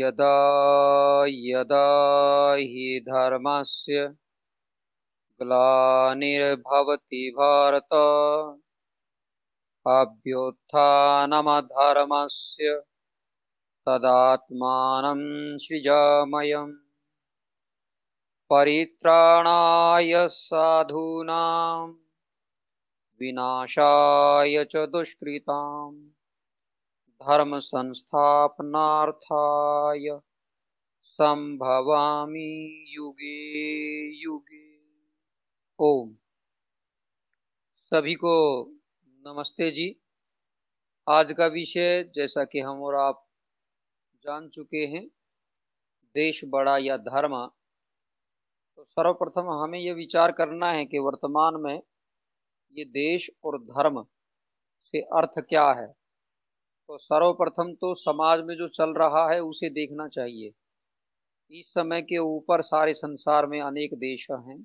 यदा यदा हि धर्मस्य ग्लानिर्भवति भारत अभ्युत्थानमधर्मस्य तदात्मानं सृजामयम्। परित्राणाय साधूनां विनाशाय च दुष्कृताम् धर्म संस्थापनार्थाय संभवामि युगे युगे। ओम। सभी को नमस्ते जी। आज का विषय, जैसा कि हम और आप जान चुके हैं, देश, बड़ा या धर्म। तो सर्वप्रथम हमें यह विचार करना है कि वर्तमान में ये देश और धर्म से अर्थ क्या है? तो सर्वप्रथम तो समाज में जो चल रहा है उसे देखना चाहिए। इस समय के ऊपर सारे संसार में अनेक देश हैं।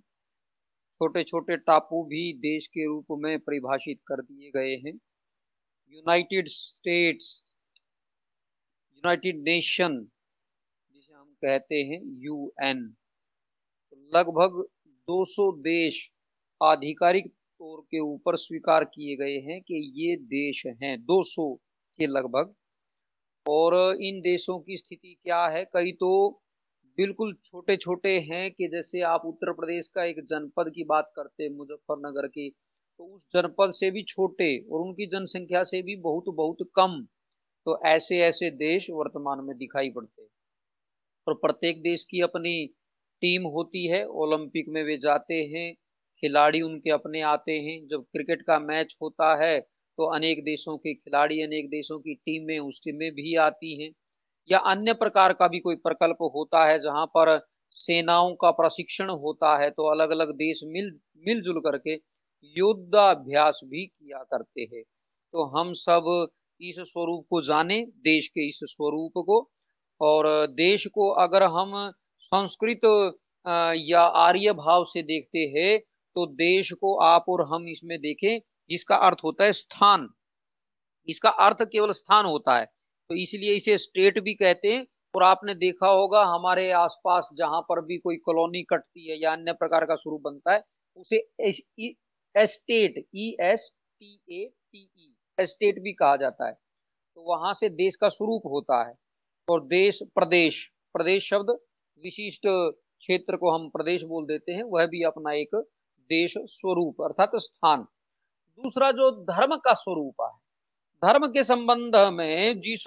छोटे छोटे टापू भी देश के रूप में परिभाषित कर दिए गए हैं। यूनाइटेड स्टेट्स यूनाइटेड नेशन जिसे हम कहते हैं यूएन तो लगभग 200 देश आधिकारिक तौर के ऊपर स्वीकार किए गए हैं कि ये देश हैं। 200 के लगभग। और इन देशों की स्थिति क्या है? कई तो बिल्कुल छोटे छोटे हैं कि जैसे आप उत्तर प्रदेश का एक जनपद की बात करते हैं, मुजफ्फरनगर की तो उस जनपद से भी छोटे और उनकी जनसंख्या से भी बहुत बहुत कम तो ऐसे ऐसे देश वर्तमान में दिखाई पड़ते और प्रत्येक देश की अपनी टीम होती है, ओलंपिक में वे जाते हैं, खिलाड़ी उनके अपने आते हैं, जब क्रिकेट का मैच होता है तो अनेक देशों के खिलाड़ी, अनेक देशों की टीमें उस टीमें भी आती हैं। या अन्य प्रकार का भी कोई प्रकल्प होता है जहाँ पर सेनाओं का प्रशिक्षण होता है तो अलग अलग देश मिल, मिलजुल करके युद्धाभ्यास भी किया करते हैं। तो हम सब इस स्वरूप को जाने, देश के इस स्वरूप को, और देश को अगर हम संस्कृत या आर्य भाव से देखते हैं तो देश को आप और हम इसमें देखें जिसका अर्थ होता है स्थान। इसका अर्थ केवल स्थान होता है। तो इसलिए इसे स्टेट भी कहते हैं। और आपने देखा होगा, हमारे आसपास जहाँ पर भी कोई कॉलोनी कटती है या अन्य प्रकार का स्वरूप बनता है, उसे estate E S T A T E estate भी कहा जाता है। तो वहाँ से देश का स्वरूप होता है। और देश, प्रदेश प्रदेश शब्द विशिष्ट क्षेत्र को हम प्रदेश बोल देते हैं, वह भी अपना एक देश स्वरूप अर्थात स्थान। दूसरा जो धर्म का स्वरूप है, धर्म के संबंध में जिस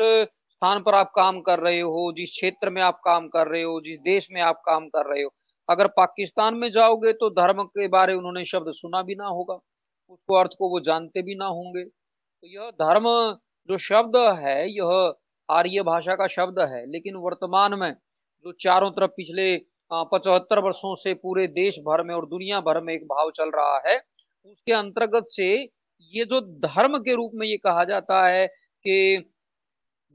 स्थान पर आप काम कर रहे हो, जिस क्षेत्र में आप काम कर रहे हो, जिस देश में आप काम कर रहे हो, अगर पाकिस्तान में जाओगे तो धर्म के बारे उन्होंने शब्द सुना भी ना होगा, उसको अर्थ को वो जानते भी ना होंगे। तो यह धर्म जो शब्द है, यह आर्य भाषा का शब्द है, लेकिन वर्तमान में जो चारों तरफ़ पिछले पचहत्तर वर्षों से पूरे देश भर में और दुनिया भर में एक भाव चल रहा है उसके अंतर्गत से ये जो धर्म के रूप में ये कहा जाता है कि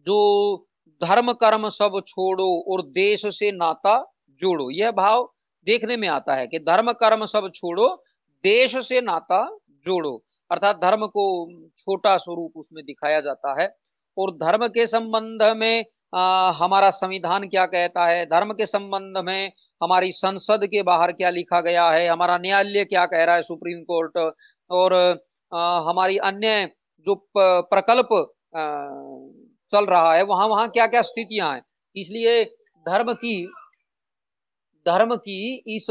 जो धर्म कर्म सब छोड़ो और देश से नाता जोड़ो यह भाव देखने में आता है कि धर्म कर्म सब छोड़ो देश से नाता जोड़ो। अर्थात धर्म को छोटा स्वरूप उसमें दिखाया जाता है और धर्म के संबंध में आ, हमारा संविधान क्या कहता है? धर्म के संबंध में हमारी संसद के बाहर क्या लिखा गया है? हमारा न्यायालय क्या कह रहा है सुप्रीम कोर्ट? और आ, हमारी अन्य जो प्रकल्प चल रहा है वहाँ वहाँ क्या क्या स्थितियाँ हैं? इसलिए धर्म की धर्म की इस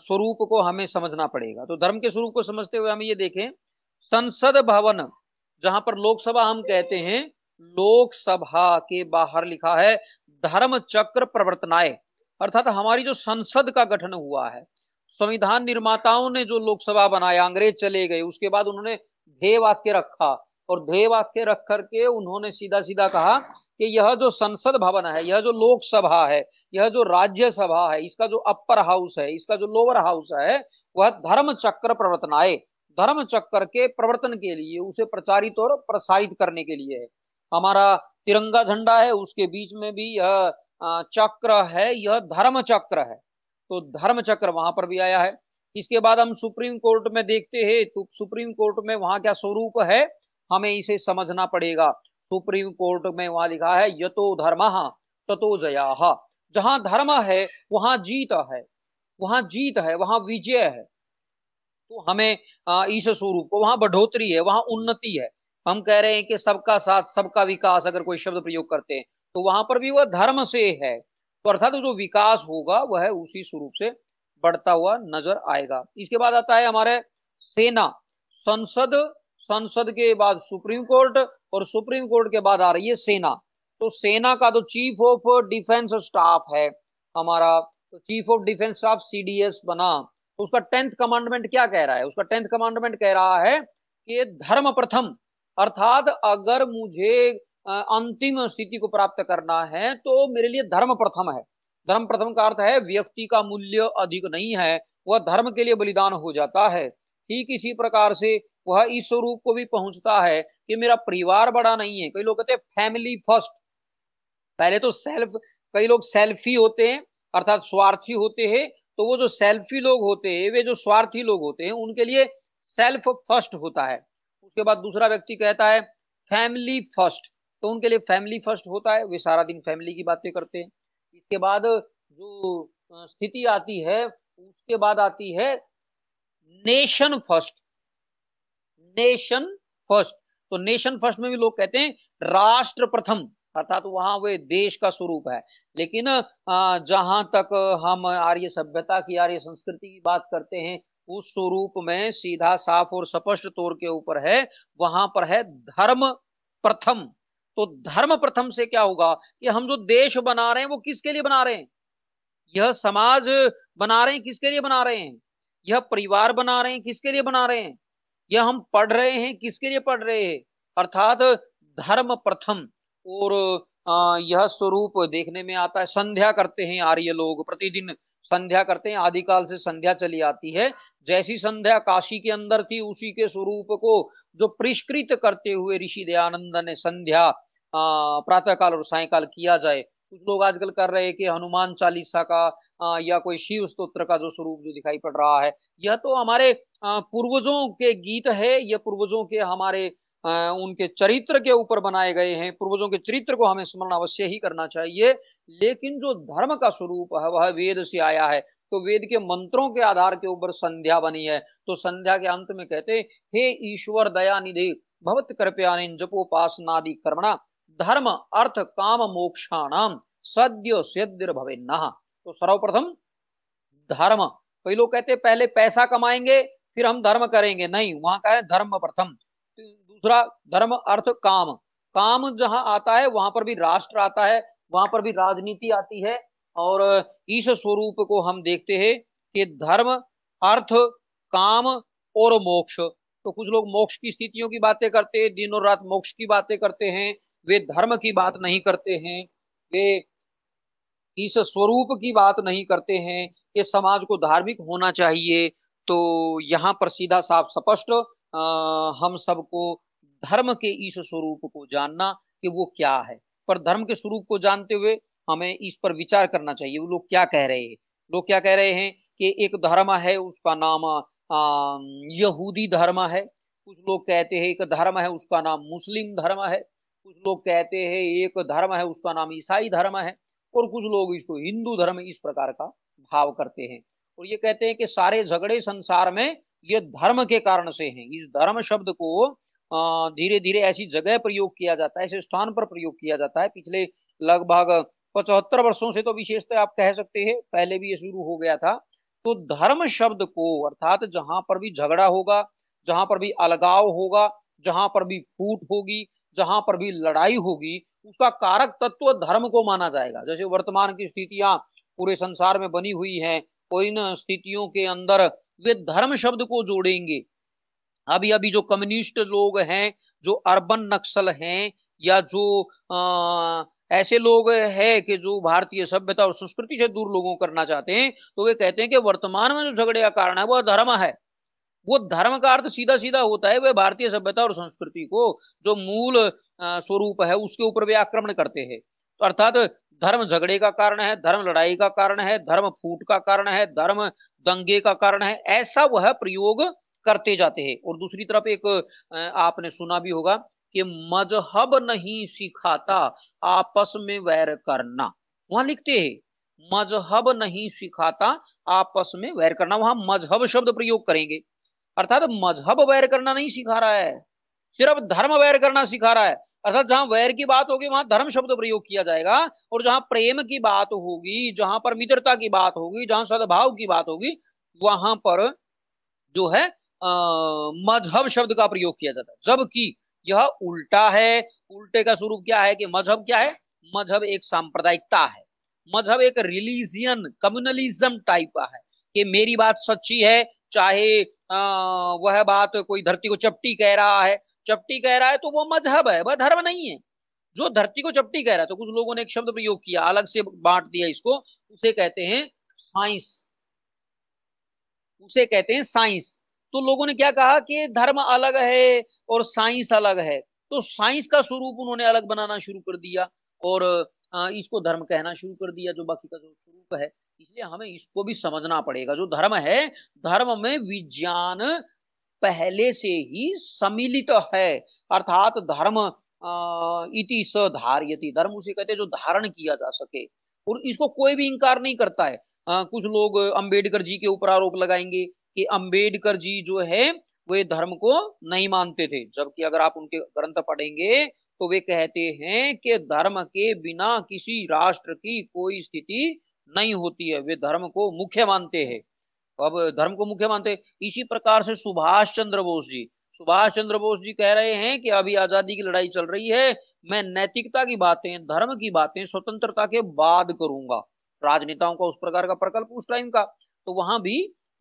स्वरूप को हमें समझना पड़ेगा। तो धर्म के स्वरूप को समझते हुए हम ये देखें। संसद भवन जहाँ पर लोकसभा हम कहते हैं लोकसभा के बाहर लिखा है धर्म चक्र प्रवर्तनाए अर्थात हमारी जो संसद का गठन हुआ है, संविधान निर्माताओं ने जो लोकसभा बनाया, अंग्रेज़ चले गए, उसके बाद उन्होंने ध्येय वाक्य रखा और ध्येय वाक्य रख करके उन्होंने सीधा सीधा कहा कि यह जो संसद भवन है, यह जो लोकसभा है, यह जो राज्यसभा है, इसका जो अपर हाउस है, इसका जो लोअर हाउस है, वह धर्म चक्र प्रवर्तनाए धर्म चक्र के प्रवर्तन के लिए, उसे प्रचारित और प्रसारित करने के लिए है। हमारा तिरंगा झंडा है, उसके बीच में भी यह चक्र है, यह धर्म चक्र है। तो धर्म चक्र वहाँ पर भी आया है। इसके बाद हम सुप्रीम कोर्ट में देखते हैं तो सुप्रीम कोर्ट में वहाँ क्या स्वरूप है, हमें इसे समझना पड़ेगा। सुप्रीम कोर्ट में वहाँ लिखा है, यतो धर्म, ततो जया। जहाँ धर्म है, वहाँ जीत है। वहाँ जीत है, वहाँ विजय है। तो हमें इस स्वरूप को, वहाँ बढ़ोतरी है, वहाँ उन्नति है। हम कह रहे हैं कि सबका साथ, सबका विकास, अगर कोई शब्द प्रयोग करते हैं तो वहाँ पर भी वह धर्म से है। तो अर्थात जो विकास होगा, वह उसी स्वरूप से बढ़ता हुआ नज़र आएगा। इसके बाद आता है हमारे सेना। संसद संसद के बाद सुप्रीम कोर्ट और सुप्रीम कोर्ट के बाद आ रही है सेना। तो सेना का तो चीफ ऑफ़ डिफेंस स्टाफ है हमारा। तो chief of defence staff CDS बना। तो उसका टेंथ कमांडमेंट क्या कह रहा है? उसका टेंथ कमांडमेंट कह रहा है कि धर्म प्रथम। अर्थात अगर मुझे अंतिम स्थिति को प्राप्त करना है तो मेरे लिए धर्म प्रथम है। धर्म प्रथम का अर्थ है, व्यक्ति का मूल्य अधिक नहीं है, वह धर्म के लिए बलिदान हो जाता है। ठीक इसी प्रकार से वह इस स्वरूप को भी पहुँचता है कि मेरा परिवार बड़ा नहीं है। कई लोग कहते हैं फैमिली फ़र्स्ट पहले तो सेल्फ कई लोग सेल्फी होते हैं, अर्थात स्वार्थी होते हैं तो वो जो सेल्फी लोग होते हैं, वे जो स्वार्थी लोग होते हैं, उनके लिए सेल्फ फ़र्स्ट होता है। उसके बाद दूसरा व्यक्ति कहता है फैमिली फ़र्स्ट तो उनके लिए फैमिली फ़र्स्ट होता है, वे सारा दिन फैमिली की बातें करते हैं। इसके बाद जो स्थिति आती है, उसके बाद आती है नेशन फ़र्स्ट नेशन फ़र्स्ट तो नेशन फ़र्स्ट में भी लोग कहते हैं राष्ट्र प्रथम, अर्थात वहाँ वे देश का स्वरूप है। लेकिन जहाँ तक हम आर्य सभ्यता की, आर्य संस्कृति की बात करते हैं, उस स्वरूप में सीधा साफ़ और स्पष्ट तौर के ऊपर है, वहाँ पर है धर्म प्रथम। तो धर्म प्रथम से क्या होगा कि हम जो देश बना रहे हैं, वो किसके लिए बना रहे हैं? यह समाज बना रहे हैं, किसके लिए बना रहे हैं? यह परिवार बना रहे हैं, किसके लिए बना रहे हैं? यह हम पढ़ रहे हैं, किसके लिए पढ़ रहे हैं? अर्थात धर्म प्रथम। और यह स्वरूप देखने में आता है, संध्या करते हैं आर्य लोग, प्रतिदिन संध्या करते हैं, आदिकाल से संध्या चली आती है। जैसी संध्या काशी के अंदर थी उसी के स्वरूप को जो परिष्कृत करते हुए ऋषि दयानंद ने संध्या प्रातः काल और सायकाल किया जाए। कुछ लोग आजकल कर रहे हैं कि हनुमान चालीसा का आ, या कोई शिव स्तोत्र का जो स्वरूप जो दिखाई पड़ रहा है यह तो हमारे पूर्वजों के गीत है यह पूर्वजों के हमारे आ, उनके चरित्र के ऊपर बनाए गए हैं पूर्वजों के चरित्र को हमें स्मरण अवश्य ही करना चाहिए लेकिन जो धर्म का स्वरूप है वह वेद से आया है। तो वेद के मंत्रों के आधार के ऊपर संध्या बनी है। तो संध्या के अंत में कहते हे ईश्वर दया निधि भवत कृपयान जपोपासनादि कर्मणा, धर्म, अर्थ, काम मोक्षाणाम सद्य सिद्धिर भवे नहा तो सर्वप्रथम धर्म। कई लोग कहते पहले पैसा कमाएँगे, फिर हम धर्म करेंगे। नहीं, वहाँ का धर्म प्रथम। दूसरा, धर्म, अर्थ, काम। काम जहाँ आता है, वहाँ पर भी राष्ट्र आता है, वहाँ पर भी राजनीति आती है और इस स्वरूप को हम देखते हैं कि धर्म, अर्थ, काम और मोक्ष। तो कुछ लोग मोक्ष की स्थितियों की बातें करते हैं, दिन और रात मोक्ष की बातें करते हैं, वे धर्म की बात नहीं करते हैं, वे इस स्वरूप की बात नहीं करते हैं कि समाज को धार्मिक होना चाहिए। तो यहाँ पर सीधा साफ़ स्पष्ट हम सबको धर्म के इस स्वरूप को जानना कि वो क्या है। पर धर्म के स्वरूप को जानते हुए हमें इस पर विचार करना चाहिए। वो लोग क्या कह रहे हैं? लोग क्या कह रहे हैं कि एक धर्म है, उसका नाम यहूदी धर्म है। कुछ लोग कहते हैं एक धर्म है, उसका नाम मुस्लिम धर्म है। कुछ लोग कहते हैं एक धर्म है, उसका नाम ईसाई धर्म है। और कुछ लोग इसको हिंदू धर्म इस प्रकार का भाव करते हैं। और ये कहते हैं कि सारे झगड़े संसार में ये धर्म के कारण से हैं। इस धर्म शब्द को धीरे धीरे ऐसी जगह प्रयोग किया जाता है, ऐसे स्थान पर प्रयोग किया जाता है। पिछले लगभग पचहत्तर वर्षों से तो विशेषतः आप कह सकते हैं पहले भी ये शुरू हो गया था। तो धर्म शब्द को अर्थात जहाँ पर भी झगड़ा होगा जहाँ पर भी अलगाव होगा जहाँ पर भी फूट होगी जहाँ पर भी लड़ाई होगी उसका कारक तत्व धर्म को माना जाएगा। जैसे वर्तमान की स्थितियाँ पूरे संसार में बनी हुई हैं इन स्थितियों के अंदर वे धर्म शब्द को जोड़ेंगे। अभी अभी जो कम्युनिस्ट लोग हैं जो अर्बन नक्सल हैं या जो आ, ऐसे लोग है कि जो भारतीय सभ्यता और संस्कृति से दूर लोगों करना चाहते हैं तो वे कहते हैं कि वर्तमान में जो झगड़े का कारण है वह धर्म है। वो धर्म का अर्थ सीधा सीधा होता है वह भारतीय सभ्यता और संस्कृति को जो मूल स्वरूप है, उसके ऊपर वे आक्रमण करते हैं। तो अर्थात धर्म झगड़े का कारण है, धर्म लड़ाई का कारण है, धर्म फूट का कारण है, धर्म दंगे का कारण है, ऐसा वह प्रयोग करते जाते हैं। और दूसरी तरफ़ एक आपने सुना भी होगा कि मज़हब नहीं सिखाता, आपस में वैर करना। वहाँ लिखते हैं, मज़हब नहीं सिखाता, आपस में वैर करना। वहाँ मज़हब शब्द प्रयोग करेंगे। अर्थात मज़हब वैर करना नहीं सिखा रहा है, सिर्फ़ धर्म वैर करना सिखा रहा है। अर्थात जहाँ वैर की बात होगी, वहाँ धर्म शब्द प्रयोग किया जाएगा, और जहाँ प्रेम की बात होगी, जहाँ पर मित्रता की बात होगी, जहाँ सद्भाव की बात होगी, वहाँ पर जो है मज़हब शब्द का प्रयोग किया जाता है। जबकि यह उल्टा है। उल्टे का स्वरूप क्या है कि मज़हब क्या है? मज़हब एक सांप्रदायिकता है। मज़हब एक रिलीजियन कम्युनलिज्म टाइप का है कि मेरी बात सच्ची है चाहे आ, वह बात कोई धरती को चपटी कह रहा है। चपटी कह रहा है तो वो मज़हब है वह धर्म नहीं है। जो धरती को चपटी कह रहा है तो कुछ लोगों ने एक शब्द प्रयोग किया अलग से बांट दिया इसको उसे कहते हैं साइंस। उसे कहते हैं साइंस। तो लोगों ने क्या कहा कि धर्म अलग है और साइंस अलग है। तो साइंस का स्वरूप उन्होंने अलग बनाना शुरू कर दिया और इसको धर्म कहना शुरू कर दिया जो बाकी का जो स्वरूप है। इसलिए हमें इसको भी समझना पड़ेगा। जो धर्म है धर्म में विज्ञान पहले से ही सम्मिलित तो है। अर्थात धर्म इति सधार्यति धर्म उसे कहते हैं जो धारण किया जा सके। और इसको कोई भी इंकार नहीं करता है। आ, कुछ लोग अंबेडकर जी के ऊपर आरोप लगाएँगे कि अंबेडकर जी जो है, वे धर्म को नहीं मानते थे। जबकि अगर आप उनके ग्रंथ पढ़ेंगे तो वे कहते हैं कि धर्म के बिना किसी राष्ट्र की कोई स्थिति नहीं होती है। वे धर्म को मुख्य मानते हैं। अब धर्म को मुख्य मानते इसी प्रकार से सुभाष चंद्र बोस जी। सुभाष चंद्र बोस जी कह रहे हैं कि अभी आज़ादी की लड़ाई चल रही है, मैं नैतिकता की बातें, धर्म की बातें स्वतंत्रता के बाद करूँगा। राजनेताओं का उस प्रकार का प्रकल्प, उस टाइम का। तो वहाँ भी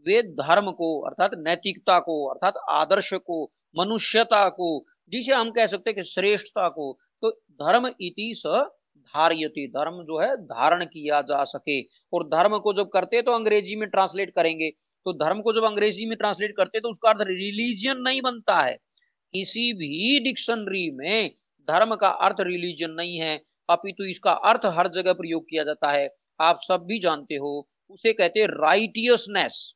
वे धर्म को, अर्थात नैतिकता को, अर्थात आदर्श को, मनुष्यता को, जिसे हम कह सकते हैं कि श्रेष्ठता को तो धर्म इति स धार्यति। धर्म जो है, धारण किया जा सके। और धर्म को जब करते तो अंग्रेज़ी में ट्रांसलेट करेंगे। तो धर्म को जब अंग्रेज़ी में ट्रांसलेट करते तो उसका अर्थ रिलीजियन नहीं बनता है। किसी भी डिक्शनरी में धर्म का अर्थ रिलीजन नहीं है। अपितु इसका अर्थ हर जगह प्रयोग किया जाता है। आप सब भी जानते हो, उसे कहते हैं राइटियसनेस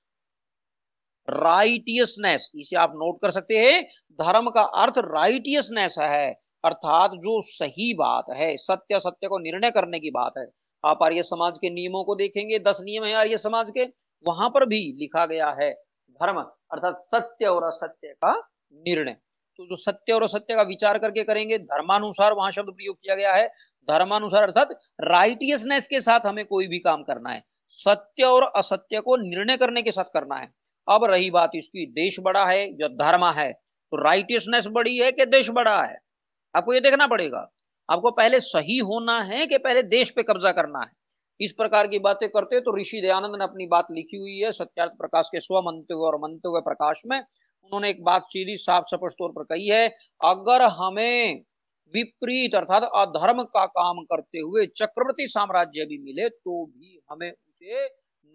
राइटियसनेस, इसे आप नोट कर सकते हैं, धर्म का अर्थ राइटियसनेस है, अर्थात जो सही बात है, सत्य सत्य को निर्णय करने की बात है। आप आर्य समाज के नियमों को देखेंगे, दस नियम है आर्य समाज के, वहाँ पर भी लिखा गया है धर्म, अर्थात सत्य और असत्य का निर्णय। तो जो सत्य और असत्य का विचार करके करेंगे, धर्मानुसार वहाँ शब्द प्रयोग किया गया है, धर्मानुसार अर्थात राइटियसनेस के साथ हमें कोई भी काम करना है, सत्य और असत्य को निर्णय करने के साथ करना है। अब रही बात इसकी, देश बड़ा है या धर्म है तो राइटियसनेस बड़ी है कि देश बड़ा है? आपको ये देखना पड़ेगा। आपको पहले सही होना है कि पहले देश पे कब्जा करना है? इस प्रकार की बातें करते तो ऋषि दयानंद ने अपनी बात लिखी हुई है, सत्यार्थ प्रकाश के स्व मनते हुए और मनते हुए प्रकाश में। उन्होंने एक बात सीधी, साफ़ स्पष्ट तौर पर कही है, अगर हमें विपरीत अर्थात अधर्म का काम करते हुए चक्रवर्ती साम्राज्य भी मिले तो भी हमें उसे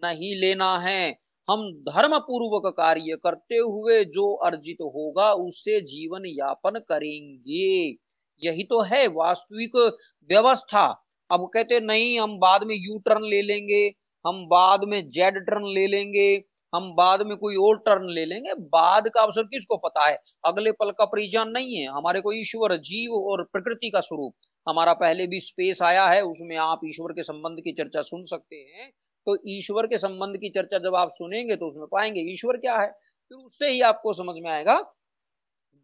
नहीं लेना है। हम धर्म पूर्वक कार्य करते हुए जो अर्जित होगा उससे जीवन यापन करेंगे। यही तो है वास्तविक व्यवस्था। अब कहते नहीं, हम बाद में यू टर्न ले लेंगे, हम बाद में जेड टर्न ले लेंगे, हम बाद में कोई और टर्न ले लेंगे। बाद का अवसर किसको पता है? अगले पल का परिजान नहीं है। हमारे को ईश्वर, जीव और प्रकृति का स्वरूप। हमारा पहले भी स्पेस आया है, उसमें आप ईश्वर के संबंध की चर्चा सुन सकते हैं। तो ईश्वर के संबंध की चर्चा जब आप सुनेंगे तो उसमें पाएँगे ईश्वर क्या है? फिर उससे ही आपको समझ में आएगा,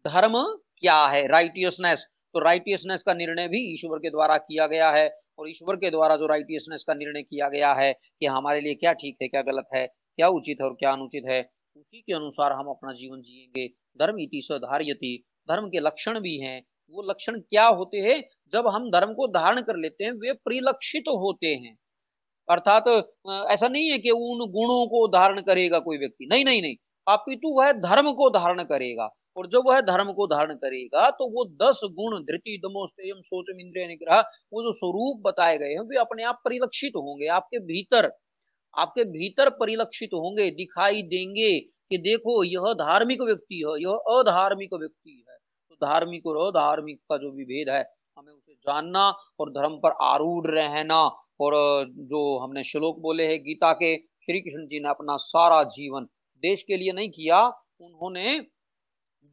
धर्म क्या है? राइटियसनेस तो राइटियसनेस का निर्णय भी ईश्वर के द्वारा किया गया है और ईश्वर के द्वारा जो राइटियसनेस का निर्णय किया गया है कि हमारे लिए क्या ठीक है, क्या गलत है, क्या उचित है और क्या अनुचित है, उसी के अनुसार हम अपना जीवन जिएँगे। धर्म इति सधार्यति। धर्म के लक्षण भी हैं। वो लक्षण क्या होते हैं? जब हम धर्म को धारण कर लेते हैं, वे परिलक्षित तो होते हैं। अर्थात ऐसा नहीं है कि उन गुणों को धारण करेगा कोई व्यक्ति। नहीं नहीं नहीं। अपितु वह धर्म को धारण करेगा और जब वह धर्म को धारण करेगा तो वो दस गुण धृति दमोस्तम सोच इंद्रिय निग्रह, वो जो स्वरूप बताए गए हैं, वे अपने आप परिलक्षित होंगे। आपके भीतर आपके भीतर परिलक्षित होंगे, दिखाई देंगे कि देखो, यह धार्मिक व्यक्ति है, यह अधार्मिक व्यक्ति है। तो धार्मिक और अधार्मिक का जो विभेद है हमें उसे जानना और धर्म पर आरूढ़ रहना। और जो हमने श्लोक बोले हैं गीता के श्री कृष्ण जी ने अपना सारा जीवन देश के लिए नहीं किया, उन्होंने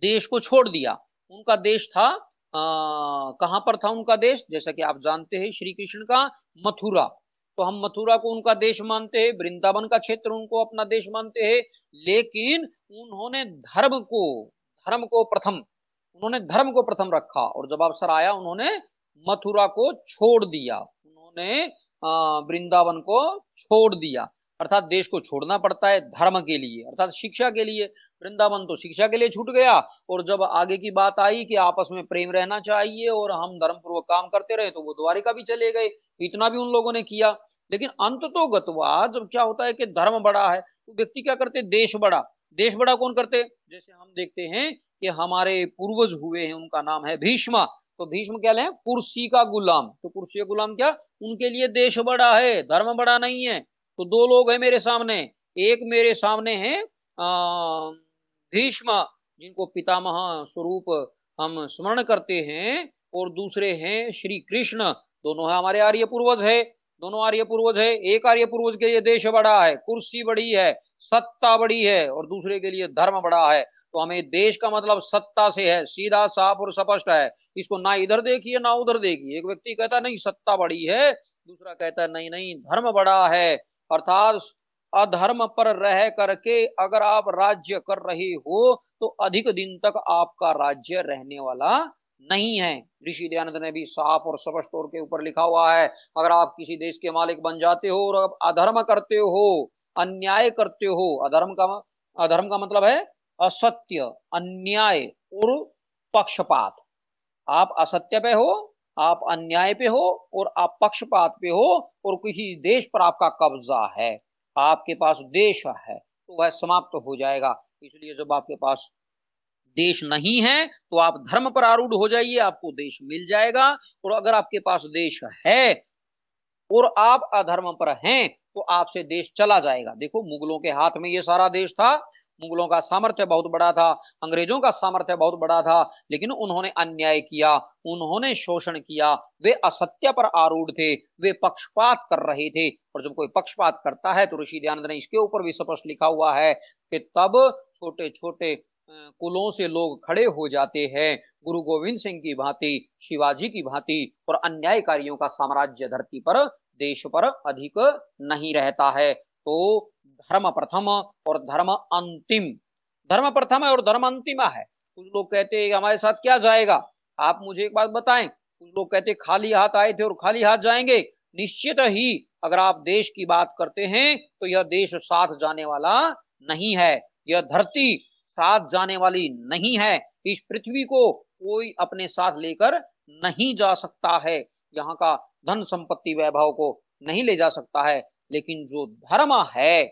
देश को छोड़ दिया। उनका देश था कहाँ पर था उनका देश? जैसा कि आप जानते हैं श्री कृष्ण का, मथुरा। तो हम मथुरा को उनका देश मानते हैं, वृंदावन का क्षेत्र उनको अपना देश मानते हैं, लेकिन उन्होंने धर्म को धर्म को प्रथम उन्होंने धर्म को प्रथम रखा और जब अवसर आया, उन्होंने मथुरा को छोड़ दिया। उन्होंने वृंदावन को छोड़ दिया। अर्थात देश को छोड़ना पड़ता है धर्म के लिए, अर्थात शिक्षा के लिए। वृंदावन तो शिक्षा के लिए छूट गया और जब आगे की बात आई कि आपस में प्रेम रहना चाहिए और हम धर्म पूर्वक काम करते रहे तो वो द्वारिका भी चले गए। इतना भी उन लोगों ने किया। लेकिन अंत तो गतवा, जब क्या होता है कि धर्म बड़ा है तो व्यक्ति क्या करते? देश बड़ा। देश बड़ा कौन करते? जैसे हम देखते हैं कि हमारे पूर्वज हुए हैं, उनका नाम है भीष्मा। तो भीष्म क्या लें कुर्सी का गुलाम। तो कुर्सी का गुलाम क्या? उनके लिए देश बड़ा है, धर्म बड़ा नहीं है। तो दो लोग हैं मेरे सामने। एक मेरे सामने है भीष्म, जिनको पितामह स्वरूप हम स्मरण करते हैं, और दूसरे हैं श्री कृष्ण। दोनों है हमारे आर्य पूर्वज है। दोनों आर्य पूर्वज है। एक आर्य पूर्वज के लिए देश बड़ा है, कुर्सी बड़ी है, सत्ता बड़ी है और दूसरे के लिए धर्म बड़ा है। तो हमें देश का मतलब सत्ता से है, सीधा, साफ़ और स्पष्ट है। इसको ना इधर देखिए, ना उधर देखिए। एक व्यक्ति कहता नहीं, सत्ता बड़ी है। दूसरा कहता है, नहीं नहीं, धर्म बड़ा है। अर्थात अधर्म पर रह करके अगर आप राज्य कर रहे हो तो अधिक दिन तक आपका राज्य रहने वाला नहीं है। ऋषि दयानंद ने भी साफ़ और स्पष्ट तौर के ऊपर लिखा हुआ है, अगर आप किसी देश के मालिक बन जाते हो और अधर्म करते हो, अन्याय करते हो, अधर्म का अधर्म का मतलब है असत्य, अन्याय और पक्षपात। आप असत्य पे हो, आप अन्याय पे हो और आप पक्षपात पे हो और किसी देश पर आपका कब्जा है, आपके पास देश है तो वह समाप्त हो जाएगा। इसलिए जब आपके पास देश नहीं है तो आप धर्म पर आरूढ़ हो जाइए, आपको देश मिल जाएगा। और अगर आपके पास देश है और आप अधर्म पर हैं तो आपसे देश चला जाएगा। देखो, मुगलों के हाथ में ये सारा देश था। मुगलों का सामर्थ्य बहुत बड़ा था, अंग्रेज़ों का सामर्थ्य बहुत बड़ा था, लेकिन उन्होंने अन्याय किया, उन्होंने शोषण किया, वे असत्य पर आरूढ़ थे, वे पक्षपात कर रहे थे। और जब कोई पक्षपात करता है तो ऋषि दयानंद ने इसके ऊपर भी स्पष्ट लिखा हुआ है कि तब छोटे छोटे कुलों से लोग खड़े हो जाते हैं। गुरु गोविंद सिंह की भांति, शिवाजी की भांति और अन्यायकारियों का साम्राज्य धरती पर, देश पर अधिक नहीं रहता है। तो धर्म प्रथम और धर्म अंतिम। धर्म प्रथम है और धर्म अंतिम है। कुछ लोग कहते हैं, हमारे साथ क्या जाएगा? आप मुझे एक बात बताएँ? कुछ लोग कहते खाली हाथ आए थे और खाली हाथ जाएँगे। निश्चित ही अगर आप देश की बात करते हैं तो यह देश साथ जाने वाला नहीं है। यह धरती साथ जाने वाली नहीं है, इस पृथ्वी को कोई अपने साथ लेकर नहीं जा सकता है। यहाँ का धन संपत्ति वैभव को नहीं ले जा सकता है, लेकिन जो धर्म है,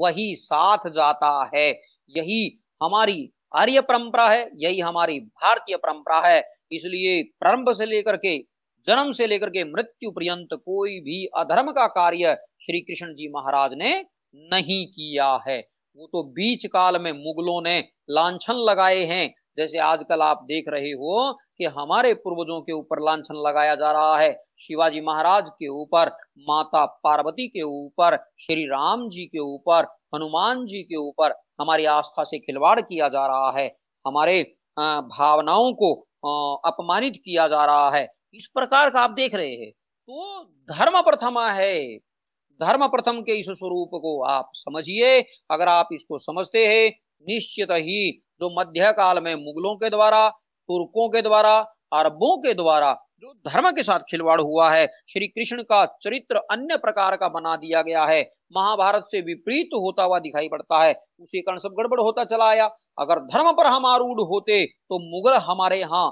वही साथ जाता है। यही हमारी आर्य परंपरा है, यही हमारी भारतीय परंपरा है। इसलिए प्रारंभ से लेकर के जन्म से लेकर के मृत्यु पर्यंत कोई भी अधर्म का कार्य श्री कृष्ण जी महाराज ने नहीं किया है। वो तो बीच काल में मुगलों ने लांछन लगाए हैं। जैसे आजकल आप देख रहे हो कि हमारे पूर्वजों के ऊपर लांछन लगाया जा रहा है। शिवाजी महाराज के ऊपर, माता पार्वती के ऊपर, श्री राम जी के ऊपर, हनुमान जी के ऊपर हमारी आस्था से खिलवाड़ किया जा रहा है। हमारे भावनाओं को अपमानित किया जा रहा है। इस प्रकार का आप देख रहे हैं। तो धर्म प्रथमा है। धर्म प्रथम के इस स्वरूप को आप समझिए। अगर आप इसको समझते हैं, निश्चित ही जो मध्य काल में मुगलों के द्वारा, तुर्कों के द्वारा, अरबों के द्वारा जो धर्म के साथ खिलवाड़ हुआ है, श्री कृष्ण का चरित्र अन्य प्रकार का बना दिया गया है। महाभारत से विपरीत होता हुआ दिखाई पड़ता है। उसी कारण सब गड़बड़ होता चला आया। अगर धर्म पर हम आरूढ़ होते तो मुगल हमारे यहाँ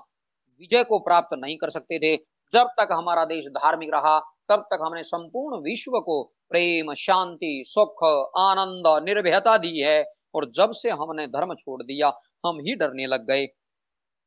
विजय को प्राप्त नहीं कर सकते थे। जब तक हमारा देश धार्मिक रहा तब तक हमने संपूर्ण विश्व को प्रेम, शांति, सुख, आनंद, निर्भयता दी है और जब से हमने धर्म छोड़ दिया, हम ही डरने लग गए।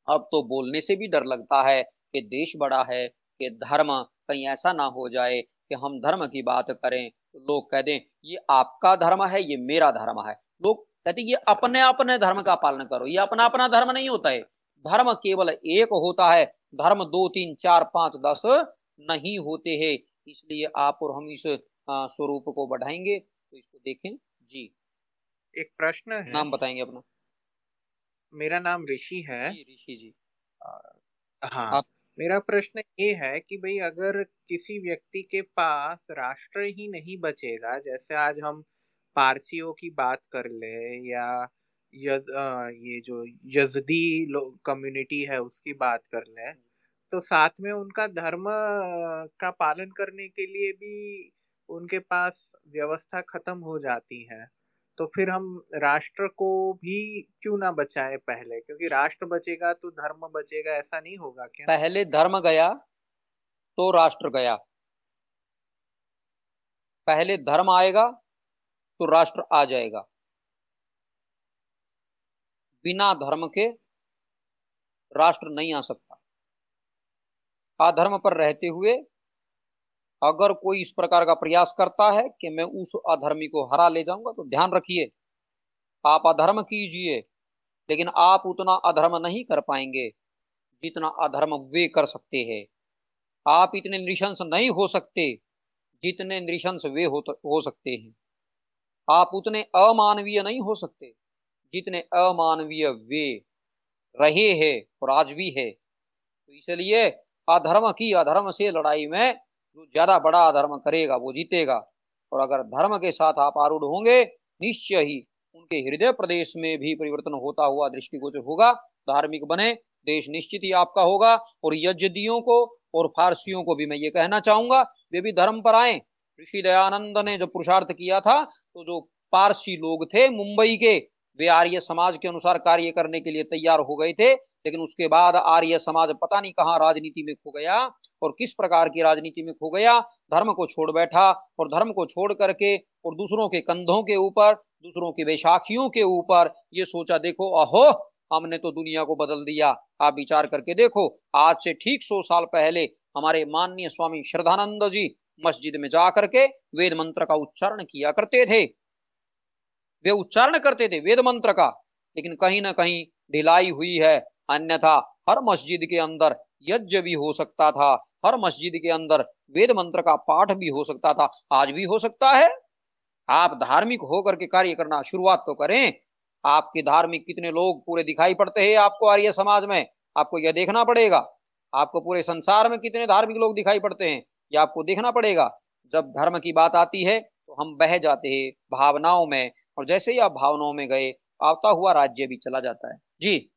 अब तो बोलने से भी डर लगता है कि देश बड़ा है, कि धर्म कहीं ऐसा ना हो जाए कि हम धर्म की बात करें। तो लोग कह दें, ये आपका धर्म है, ये मेरा धर्म है। लोग कहते ये अपने अपने धर्म का पालन करो, ये अपना अपना धर्म नहीं होता है। धर्म केवल एक होता है, धर्म दो, तीन, चार, पाँच, दस नहीं होते हैं। इसलिए आप और हम इस स्वरूप को बढ़ाएँगे तो इसको देखें। जी। एक प्रश्न है। नाम बताएँगे अपना। मेरा नाम ऋषि है। ऋषि जी। हाँ। आप... मेरा प्रश्न ये है कि भाई अगर किसी व्यक्ति के पास राष्ट्र ही नहीं बचेगा जैसे आज हम पारसियों की बात कर ले या यज, ये जो यजदी कम्युनिटी है उसकी बात कर ले तो साथ में उनका धर्म का पालन करने के लिए भी उनके पास व्यवस्था खत्म हो जाती है। तो फिर हम राष्ट्र को भी क्यों ना बचाए पहले? क्योंकि राष्ट्र बचेगा तो धर्म बचेगा, ऐसा नहीं होगा क्या? पहले धर्म गया तो राष्ट्र गया। पहले धर्म आएगा तो राष्ट्र आ जाएगा। बिना धर्म के राष्ट्र नहीं आ सकता। अधर्म पर रहते हुए अगर कोई इस प्रकार का प्रयास करता है कि मैं उस अधर्मी को हरा ले जाऊँगा तो ध्यान रखिए आप अधर्म कीजिए लेकिन आप उतना अधर्म नहीं कर पाएँगे जितना अधर्म वे कर सकते हैं। आप इतने नृशंस नहीं हो सकते जितने नृशंस वे हो, हो सकते हैं। आप उतने अमानवीय नहीं हो सकते जितने अमानवीय वे रहे हैं और आज भी है। तो इसलिए अधर्म की अधर्म से लड़ाई में जो ज़्यादा बड़ा अधर्म करेगा, वो जीतेगा। और अगर धर्म के साथ आप आरूढ़ होंगे, निश्चय ही उनके हृदय प्रदेश में भी परिवर्तन होता हुआ दृष्टिगोचर होगा, धार्मिक बने, देश निश्चित ही आपका होगा। और यजदियों को और फारसियों को भी मैं ये कहना चाहूँगा, वे भी धर्म पर आए। ऋषि दयानंद ने जो पुरुषार्थ किया था तो जो पारसी लोग थे मुंबई के, वे आर्य समाज के अनुसार कार्य करने के लिए तैयार हो गए थे। लेकिन उसके बाद आर्य समाज पता नहीं कहाँ राजनीति में खो गया और किस प्रकार की राजनीति में खो गया। धर्म को छोड़ बैठा और धर्म को छोड़ करके और दूसरों के कंधों के ऊपर, दूसरों की बैशाखियों के ऊपर ये सोचा, देखो, अहो, हमने तो दुनिया को बदल दिया। आप विचार करके देखो, आज से ठीक सौ साल पहले हमारे माननीय स्वामी श्रद्धानंद जी मस्जिद में जा करके वेद मंत्र का उच्चारण किया करते थे। वे उच्चारण करते थे वेद मंत्र का, लेकिन कहीं ना कहीं ढिलाई हुई है। अन्यथा हर मस्जिद के अंदर यज्ञ भी हो सकता था, हर मस्जिद के अंदर वेद मंत्र का पाठ भी हो सकता था। आज भी हो सकता है। आप धार्मिक होकर के कार्य करना शुरुआत तो करें। आपके धार्मिक कितने लोग पूरे दिखाई पड़ते हैं आपको आर्य समाज में? आपको यह देखना पड़ेगा। आपको पूरे संसार में कितने धार्मिक लोग दिखाई पड़ते हैं, यह आपको देखना पड़ेगा। जब धर्म की बात आती है तो हम बह जाते हैं भावनाओं में, और जैसे ही आप भावनाओं में गए, आता हुआ राज्य भी चला जाता है। जी।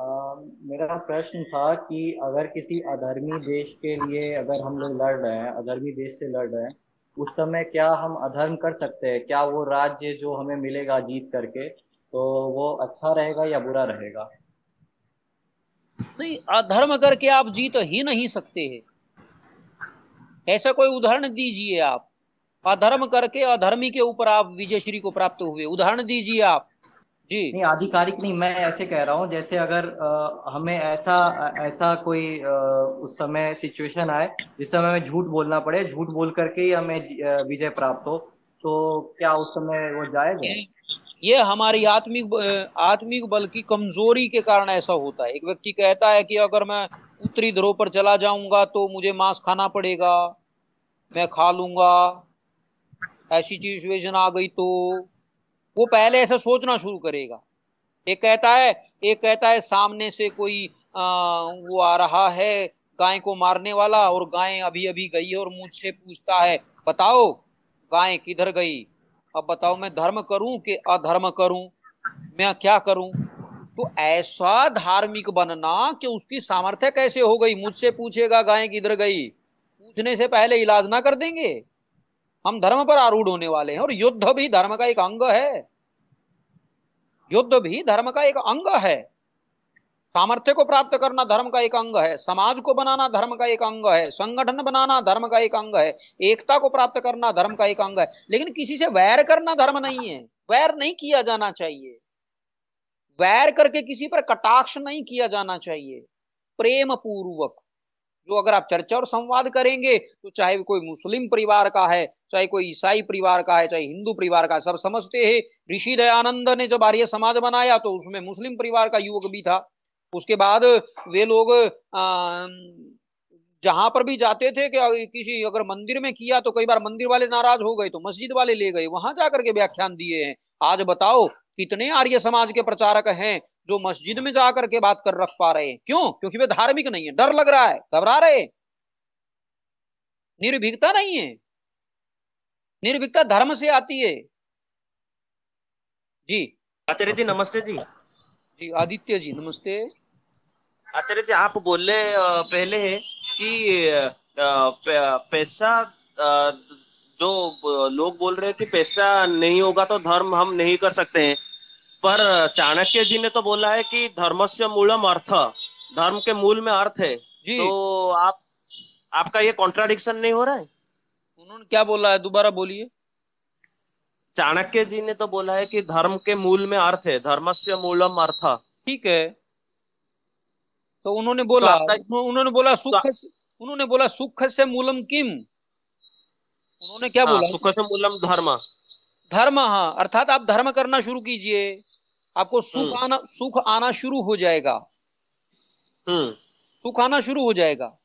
मेरा प्रश्न था कि अगर किसी अधर्मी देश के लिए अगर हम लोग लड़ रहे हैं, अधर्मी देश से लड़ रहे हैं, उस समय क्या हम अधर्म कर सकते हैं? क्या वो राज्य जो हमें मिलेगा जीत करके तो वो अच्छा रहेगा या बुरा रहेगा? नहीं, अधर्म करके आप जीत ही नहीं सकते हैं। ऐसा कोई उदाहरण दीजिए आप। अधर्म करके अधर्मी के ऊपर आप विजय श्री को प्राप्त हुए। उदाहरण दीजिए आप। जी। नहीं आधिकारिक नहीं मैं ऐसे कह रहा हूँ जैसे अगर आ, हमें ऐसा ऐसा कोई आ, उस समय सिचुएशन आए जिस समय हमें झूठ बोलना पड़े झूठ बोल करके ही हमें विजय प्राप्त हो तो क्या उस समय वो जाएगा ये हमारी आत्मिक आत्मिक बल की कमज़ोरी के कारण ऐसा होता है। एक व्यक्ति कहता है कि अगर मैं उत्तरी ध्रुव पर चला जाऊँगा तो मुझे मांस खाना पड़ेगा मैं खा लूँगा। ऐसी सिचुएशन आ गई तो वो पहले ऐसा सोचना शुरू करेगा। एक कहता है एक कहता है सामने से कोई आ, वो आ रहा है गाय को मारने वाला और गाय अभी अभी गई है और मुझसे पूछता है बताओ गाय किधर गई? अब बताओ मैं धर्म करूँ कि अधर्म करूँ? मैं क्या करूँ? तो ऐसा धार्मिक बनना कि उसकी सामर्थ्य कैसे हो गई? मुझसे पूछेगा गाय किधर गई? पूछने से पहले इलाज ना कर देंगे? हम धर्म पर आरूढ़ होने वाले हैं और युद्ध भी धर्म का एक अंग है। युद्ध भी धर्म का एक अंग है। सामर्थ्य को प्राप्त करना धर्म का एक अंग है। समाज को बनाना धर्म का एक अंग है। संगठन बनाना धर्म का एक अंग है। एकता को प्राप्त करना धर्म का एक अंग है। लेकिन किसी से वैर करना धर्म नहीं है। वैर नहीं किया जाना चाहिए। वैर करके किसी पर कटाक्ष नहीं किया जाना चाहिए। प्रेम पूर्वक। जो अगर आप चर्चा और संवाद करेंगे तो चाहे कोई मुस्लिम परिवार का है, चाहे कोई ईसाई परिवार का है, चाहे हिंदू परिवार का सब समझते हैं, ऋषि दयानंद ने जब आर्य समाज बनाया तो उसमें मुस्लिम परिवार का युवक भी था। उसके बाद वे लोग जहाँ पर भी जाते थे कि किसी अगर मंदिर में किया तो कई बार मंदिर वाले नाराज़ हो गए तो मस्जिद वाले ले गए, वहाँ जाकर के व्याख्यान दिए हैं। आज बताओ कितने आर्य समाज के प्रचारक हैं जो मस्जिद में जाकर के बात कर रख पा रहे हैं? क्यों? क्योंकि वे धार्मिक नहीं है। डर लग रहा है। घबरा रहे निर्भीकता नहीं है। निर्भीकता धर्म से आती है। जी। आचार्य जी नमस्ते जी। जी आदित्य जी नमस्ते। आचार्य जी आप बोले पहले कि पैसा जो लोग बोल रहे हैं कि पैसा नहीं होगा तो धर्म हम नहीं कर सकते हैं। पर चाणक्य जी ने तो बोला है कि धर्म से मूलम अर्थ। धर्म के मूल में अर्थ है। जी। तो आप आपका ये कॉन्ट्राडिक्शन नहीं हो रहा है? उन्होंने क्या बोला है? दोबारा बोलिए। चाणक्य जी ने तो बोला है कि धर्म के मूल में अर्थ है। धर्म से मूलम अर्थ। ठीक है। तो उन्होंने बोला तो उन्होंने बोला सुख तो, उन्होंने बोला सुख से मूलम किम? उन्होंने क्या हाँ, बोला? सुख से मूलम धर्म। धर्म हाँ अर्थात आप धर्म करना शुरू कीजिए। आपको सुख हम्म। आना सुख आना शुरू हो जाएगा। हम्म। सुख आना शुरू हो जाएगा।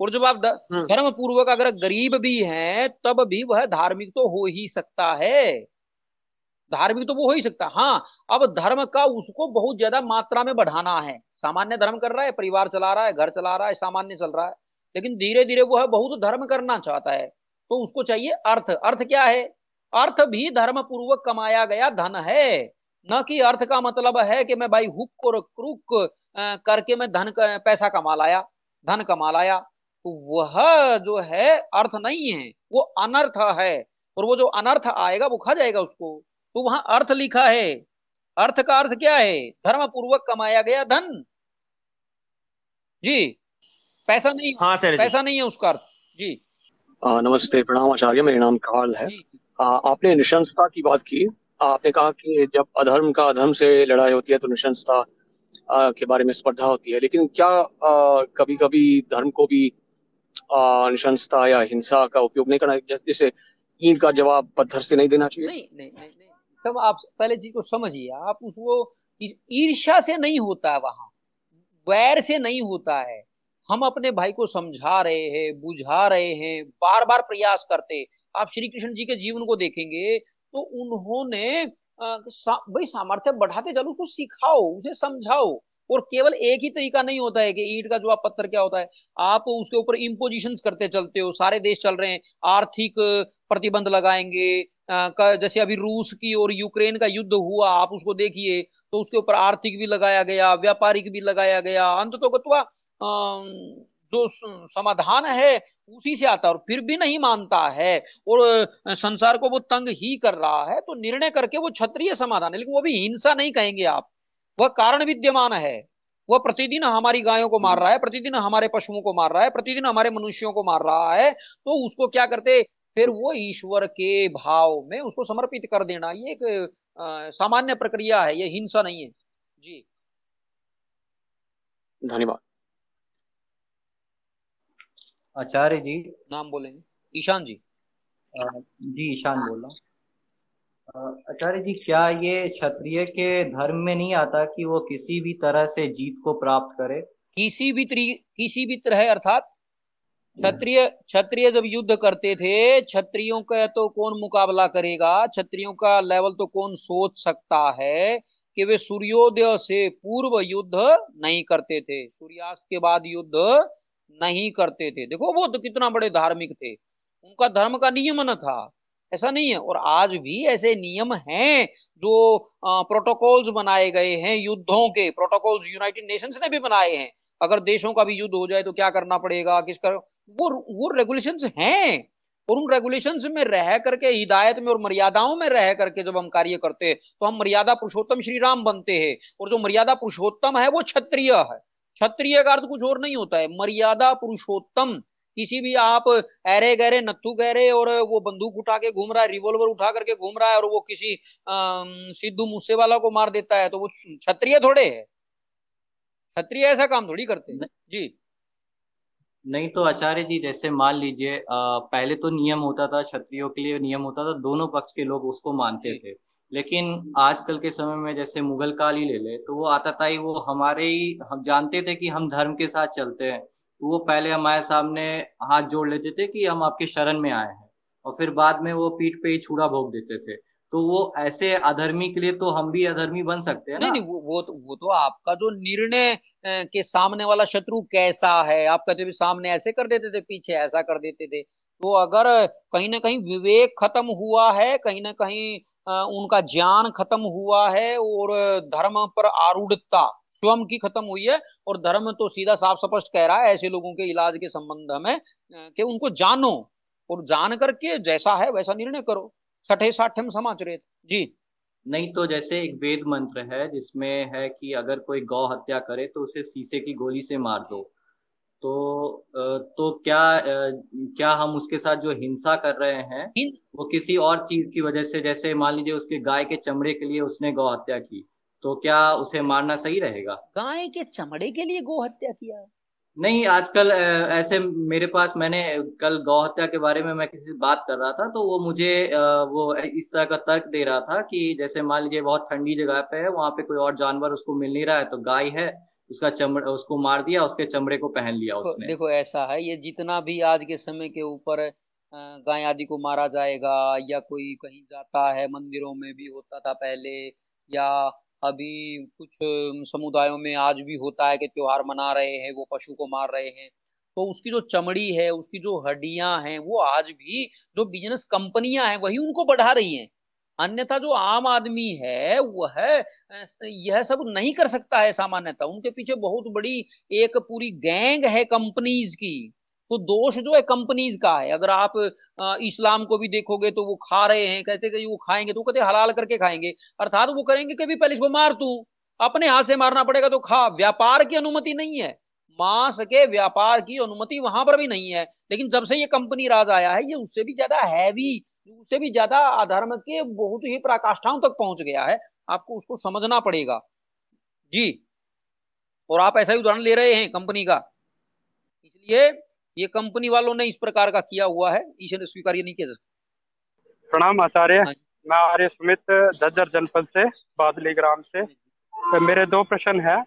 और जब आप हम्म। धर्म पूर्वक अगर गरीब भी हैं तब भी वह धार्मिक तो हो ही सकता है। धार्मिक तो वो हो ही सकता हाँ अब धर्म का उसको बहुत ज़्यादा मात्रा में बढ़ाना है। सामान्य धर्म कर रहा है परिवार चला रहा है घर चला रहा है सामान्य चल रहा है। लेकिन धीरे धीरे वो है बहुत धर्म करना चाहता है। तो उसको चाहिए अर्थ। अर्थ क्या है? अर्थ भी धर्म पूर्वक कमाया गया धन है। न कि अर्थ का मतलब है कि मैं भाई हुक और क्रुक करके मैं धन पैसा कमा लाया धन कमा लाया। तो वह जो है अर्थ नहीं है वो अनर्थ है। और वो जो अनर्थ आएगा वो खा जाएगा उसको। तो वहाँ अर्थ लिखा है। अर्थ का अर्थ क्या है? धर्म पूर्वक कमाया गया धन। जी। पैसा नहीं हाँ पैसा नहीं है उसका अर्थ। जी। आ, नमस्ते प्रणाम आचार्य मेरा नाम काल है। आ, आपने निशंसता की बात की। आपने कहा कि जब अधर्म का अधर्म से लड़ाई होती है तो निशंसता के बारे में स्पर्धा होती है। लेकिन क्या आ, कभी कभी धर्म को भी निशंसता या हिंसा का उपयोग नहीं करना जैसे ईंट का जवाब पत्थर से नहीं देना चाहिए? नहीं नहीं नहीं, नहीं। तब आप पहले जी को समझिए। आप उसको ईर्ष्या से नहीं होता वहाँ। वैर से नहीं होता है। हम अपने भाई को समझा रहे हैं, बुझा रहे हैं बार बार प्रयास करते आप श्री कृष्ण जी के जीवन को देखेंगे तो उन्होंने भाई सामर्थ्य बढ़ाते चलो, उसको सिखाओ, उसे समझाओ। और केवल एक ही तरीका नहीं होता है कि ईट का जो आप पत्थर क्या होता है, आप उसके ऊपर इम्पोजिशन करते चलते हो, सारे देश चल रहे हैं, आर्थिक प्रतिबंध लगाएँगे जैसे अभी रूस की और यूक्रेन का युद्ध हुआ, आप उसको देखिए तो उसके ऊपर आर्थिक भी लगाया गया, व्यापारिक भी लगाया गया अंत तो गत्वा जो समाधान है, उसी से आता है और फिर भी नहीं मानता है। और संसार को वो तंग ही कर रहा है तो निर्णय करके वो क्षत्रिय समाधान है। लेकिन वो भी हिंसा नहीं कहेंगे आप। वह कारण विद्यमान है। वह प्रतिदिन हमारी गायों को मार रहा है, प्रतिदिन हमारे पशुओं को मार रहा है, प्रतिदिन हमारे मनुष्यों को मार रहा है तो उसको क्या करते? फिर वो ईश्वर के भाव में उसको समर्पित कर देना। ये एक सामान्य प्रक्रिया है, ये हिंसा नहीं है। जी। धन्यवाद। आचार्य जी। नाम बोलेंगे। ईशान जी। जी ईशान बोल रहा हूँ। आचार्य जी क्या ये क्षत्रिय के धर्म में नहीं आता कि वो किसी भी तरह से जीत को प्राप्त करे? किसी भी तरी किसी भी तरह अर्थात क्षत्रिय क्षत्रिय जब युद्ध करते थे क्षत्रियों का तो कौन मुकाबला करेगा? क्षत्रियों का लेवल तो कौन सोच सकता है कि वे सूर्योदय से पूर्व युद्ध नहीं करते थे? सूर्यास्त के बाद युद्ध नहीं करते थे। देखो, वो तो कितना बड़े धार्मिक थे। उनका धर्म का नियम न था। ऐसा नहीं है। और आज भी ऐसे नियम हैं जो प्रोटोकॉल्स बनाए गए हैं युद्धों के। प्रोटोकॉल्स यूनाइटेड नेशंस ने भी बनाए हैं। अगर देशों का भी युद्ध हो जाए तो क्या करना पड़ेगा? किस कर, वो वो रेगुलेशंस हैं। और उन रेगुलेशंस में रह करके, हिदायत में और मर्यादाओं में रह करके जब हम कार्य करते हैं तो हम मर्यादा पुरुषोत्तम श्री राम बनते हैं। और जो मर्यादा पुरुषोत्तम है, वो क्षत्रिय है। क्षत्रिय का अर्थ कुछ और नहीं होता है। मर्यादा पुरुषोत्तम। किसी भी आप अरे गहरे नत्थु गहरे और वो बंदूक उठा के घूम रहा है रिवॉल्वर उठा करके घूम रहा है और वो किसी सिद्धू मूसे वाला को मार देता है तो वो क्षत्रिय थोड़े है। क्षत्रिय ऐसा काम थोड़ी करते हैं। जी। नहीं तो आचार्य जी जैसे मान लीजिए पहले तो नियम होता था क्षत्रियो के लिए नियम होता था दोनों पक्ष के लोग उसको मानते थे। लेकिन आजकल के समय में जैसे मुगल काल ही ले ले तो वो आता था वो हमारे ही हम जानते थे कि हम धर्म के साथ चलते हैं। तो वो पहले हमारे सामने हाथ जोड़ लेते थे कि हम आपके शरण में आए हैं और फिर बाद में वो पीठ पे ही छुरा भोग देते थे। तो वो ऐसे अधर्मी के लिए तो हम भी अधर्मी बन सकते हैं नहीं नहीं वो वो तो, वो तो आपका जो निर्णय के सामने वाला शत्रु कैसा है आप कहते भी सामने ऐसे कर देते थे पीछे ऐसा कर देते थे। तो अगर कहीं ना कहीं विवेक खत्म हुआ है कहीं ना कहीं उनका ज्ञान खत्म हुआ है और धर्म पर आरूढ़ता, स्वयं की खत्म हुई है और धर्म तो सीधा साफ़ स्पष्ट कह रहा है, ऐसे लोगों के इलाज के संबंध में कि उनको जानो और जान करके जैसा है वैसा निर्णय करो। छठे साठे में समाचरित। जी। नहीं तो जैसे एक वेद मंत्र है जिसमें है कि अगर कोई गौ हत्या करे तो उसे शीशे की गोली से मार दो। तो तो क्या क्या हम उसके साथ जो हिंसा कर रहे हैं वो किसी और चीज़ की वजह से जैसे मान लीजिए उसके गाय के चमड़े के लिए उसने गौ हत्या की तो क्या उसे मारना सही रहेगा? गाय के चमड़े के लिए गौ हत्या किया? नहीं आजकल ऐसे मेरे पास मैंने कल गौ हत्या के बारे में मैं किसी से बात कर रहा था तो वो मुझे वो इस तरह का तर्क दे रहा था कि जैसे मान लीजिए बहुत ठंडी जगह पे है वहाँ पे कोई और जानवर उसको मिल नहीं रहा है तो गाय है उसका चमड़ा उसको मार दिया उसके चमड़े को पहन लिया उसने। देखो ऐसा है ये जितना भी आज के समय के ऊपर गाय आदि को मारा जाएगा या कोई कहीं जाता है मंदिरों में भी होता था पहले या अभी कुछ समुदायों में आज भी होता है कि त्योहार मना रहे हैं वो पशु को मार रहे हैं तो उसकी जो चमड़ी है उसकी जो हड्डियाँ हैं वो आज भी जो बिज़नेस कंपनियाँ हैं वही उनको बढ़ा रही हैं। अन्यथा जो आम आदमी है वह यह सब नहीं कर सकता है सामान्यतः। उनके पीछे बहुत बड़ी एक पूरी गैंग है कंपनीज़ की। तो दोष जो है कंपनीज़ का है। अगर आप इस्लाम को भी देखोगे तो वो खा रहे हैं, कहते कि वो खाएँगे तो कहते हलाल करके खाएँगे। अर्थात वो करेंगे कि पहले इसको मार तू। अपने हाथ से मारना पड़ेगा तो खा। व्यापार की अनुमति नहीं है। मांस के व्यापार की अनुमति वहाँ पर भी नहीं है। लेकिन जब से ये कंपनी राज आया है, ये उससे भी ज़्यादा हैवी उससे भी ज़्यादा अधर्म के बहुत ही प्राकाष्ठाओं तक पहुँच गया है। आपको उसको समझना पड़ेगा। जी। और आप ऐसा ही उदाहरण ले रहे हैं कंपनी का। इसलिए ये कंपनी वालों ने इस प्रकार का किया हुआ है। ईश्वर स्वीकार नहीं किया जा प्रणाम आचार्य। हाँ मैं आर्य सुमित झज्जर जनपद से बादली ग्राम से। तो मेरे दो प्रश्न है।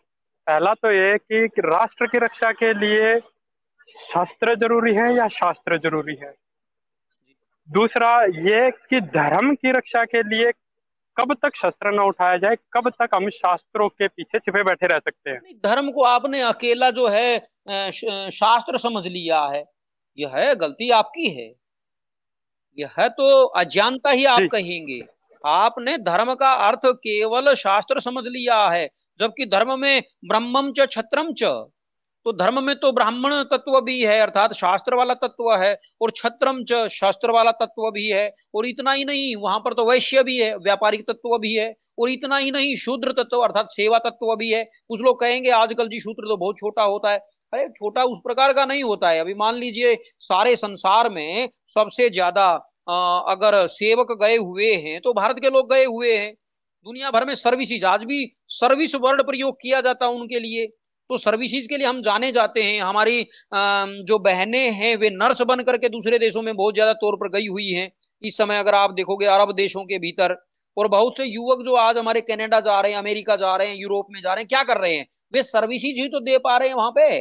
पहला तो ये कि राष्ट्र की रक्षा के लिए शास्त्र ज़रूरी है या शास्त्र ज़रूरी है? दूसरा ये कि धर्म की रक्षा के लिए कब तक शस्त्र न उठाया जाए कब तक हम शास्त्रों के पीछे छिपे बैठे रह सकते हैं। धर्म को आपने अकेला जो है शास्त्र समझ लिया है यह है गलती आपकी है। यह है तो अज्ञानता ही आप कहेंगे। आपने धर्म का अर्थ केवल शास्त्र समझ लिया है जबकि धर्म में ब्रह्मम च छत्रम च। तो धर्म में तो ब्राह्मण तत्व भी है, अर्थात शास्त्र वाला तत्व है, और छत्रम च शास्त्र वाला तत्व भी है, और इतना ही नहीं, वहाँ पर तो वैश्य भी है, व्यापारिक तत्व भी है, और इतना ही नहीं, शूद्र तत्व, अर्थात सेवा तत्व भी है। कुछ लोग कहेंगे, आजकल जी शूद्र तो बहुत छोटा होता है। अरे, छोटा उस प्रकार का नहीं होता है। अभी मान लीजिए, सारे संसार में सबसे ज़्यादा अगर सेवक गए हुए हैं तो भारत के लोग गए हुए हैं। दुनिया भर में सर्विसेज़ आज भी सर्विस वर्ड प्रयोग किया जाता है उनके लिए। तो सर्विसेज़ के लिए हम जाने जाते हैं। हमारी जो बहनें हैं, वे नर्स बन करके दूसरे देशों में बहुत ज़्यादा तौर पर गई हुई हैं। इस समय अगर आप देखोगे अरब देशों के भीतर, और बहुत से युवक जो आज हमारे कनाडा जा रहे हैं, अमेरिका जा रहे हैं, यूरोप में जा रहे हैं, क्या कर रहे हैं? वे सर्विसेज़ ही तो दे पा रहे हैं वहाँ पे।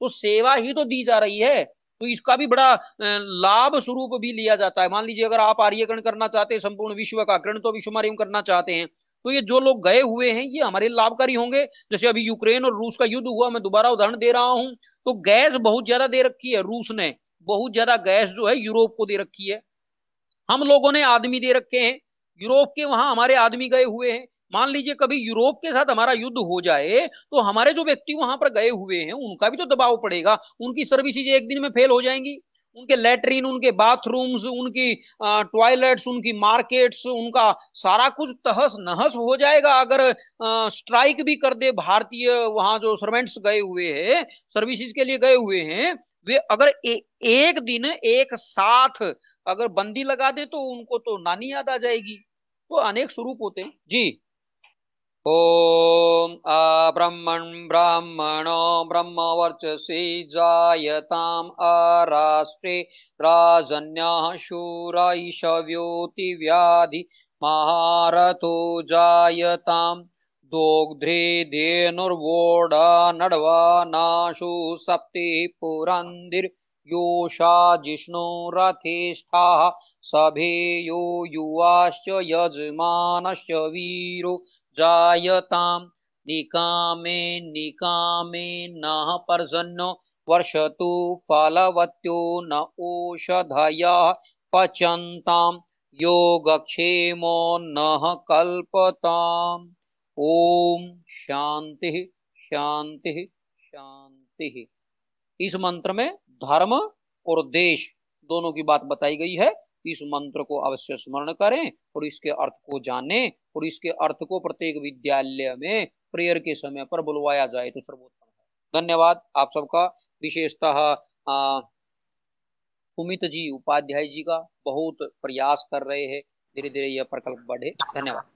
तो सेवा ही तो दी जा रही है। तो इसका भी बड़ा लाभ स्वरूप भी लिया जाता है। मान लीजिए अगर आप आर्यकरण करना चाहते हैं, संपूर्ण विश्व का करण तो विश्व करना चाहते हैं। तो ये जो लोग गए हुए हैं, ये हमारे लाभकारी होंगे। जैसे अभी यूक्रेन और रूस का युद्ध हुआ, मैं दोबारा उदाहरण दे रहा हूँ। तो गैस बहुत ज़्यादा दे रखी है, रूस ने। बहुत ज़्यादा गैस जो है, यूरोप को दे रखी है। हम लोगों ने आदमी दे रखे हैं। यूरोप के वहाँ हमारे आदमी गए हुए हैं। मान लीजिए कभी यूरोप के साथ हमारा युद्ध हो जाए तो हमारे जो व्यक्ति वहाँ पर गए हुए हैं, उनका भी तो दबाव पड़ेगा। उनकी सर्विसेज़ एक दिन में फेल हो जाएँगी। उनके लेटरिन उनके बाथरूम्स उनकी टॉयलेट्स उनकी मार्केट्स उनका सारा कुछ तहस नहस हो जाएगा अगर स्ट्राइक भी कर दे भारतीय वहाँ जो सर्वेंट्स गए हुए हैं सर्विसेज़ के लिए गए हुए हैं वे अगर ए, एक दिन एक साथ अगर बंदी लगा दे तो उनको तो नानी याद आ जाएगी। तो अनेक स्वरूप होते हैं। जी। ॐ अब्रह्मन् ब्राह्मणो ब्रह्मवर्चसि जायताम् अराष्ट्रे राजन्यः शूरैषव्योतिव्याधि महारथो जायताम् दोग्ध्रे धेनुर्वोढा नड्वा नाशु सप्ति पुरन्दिर् योषा जिष्णुरथेष्ठाः सभेयो युवाश्च यजमानश्च वीरो जायताम्। निकामे निकामे नः पर्जन्यो वर्षतु फलवत्यो न ओषधयः पचन्ताम्। योगक्षेमो नः कल्पताम्। ओम शांति शांति शांति इस मंत्र में धर्म और देश दोनों की बात बताई गई है। इस मंत्र को अवश्य स्मरण करें और इसके अर्थ को जाने और इसके अर्थ को प्रत्येक विद्यालय में प्रेयर के समय पर बुलवाया जाए तो सर्वोत्तम है। धन्यवाद आप सबका। विशेषतः सुमित जी उपाध्याय जी का बहुत प्रयास कर रहे हैं। धीरे धीरे यह प्रकल्प बढ़े। धन्यवाद।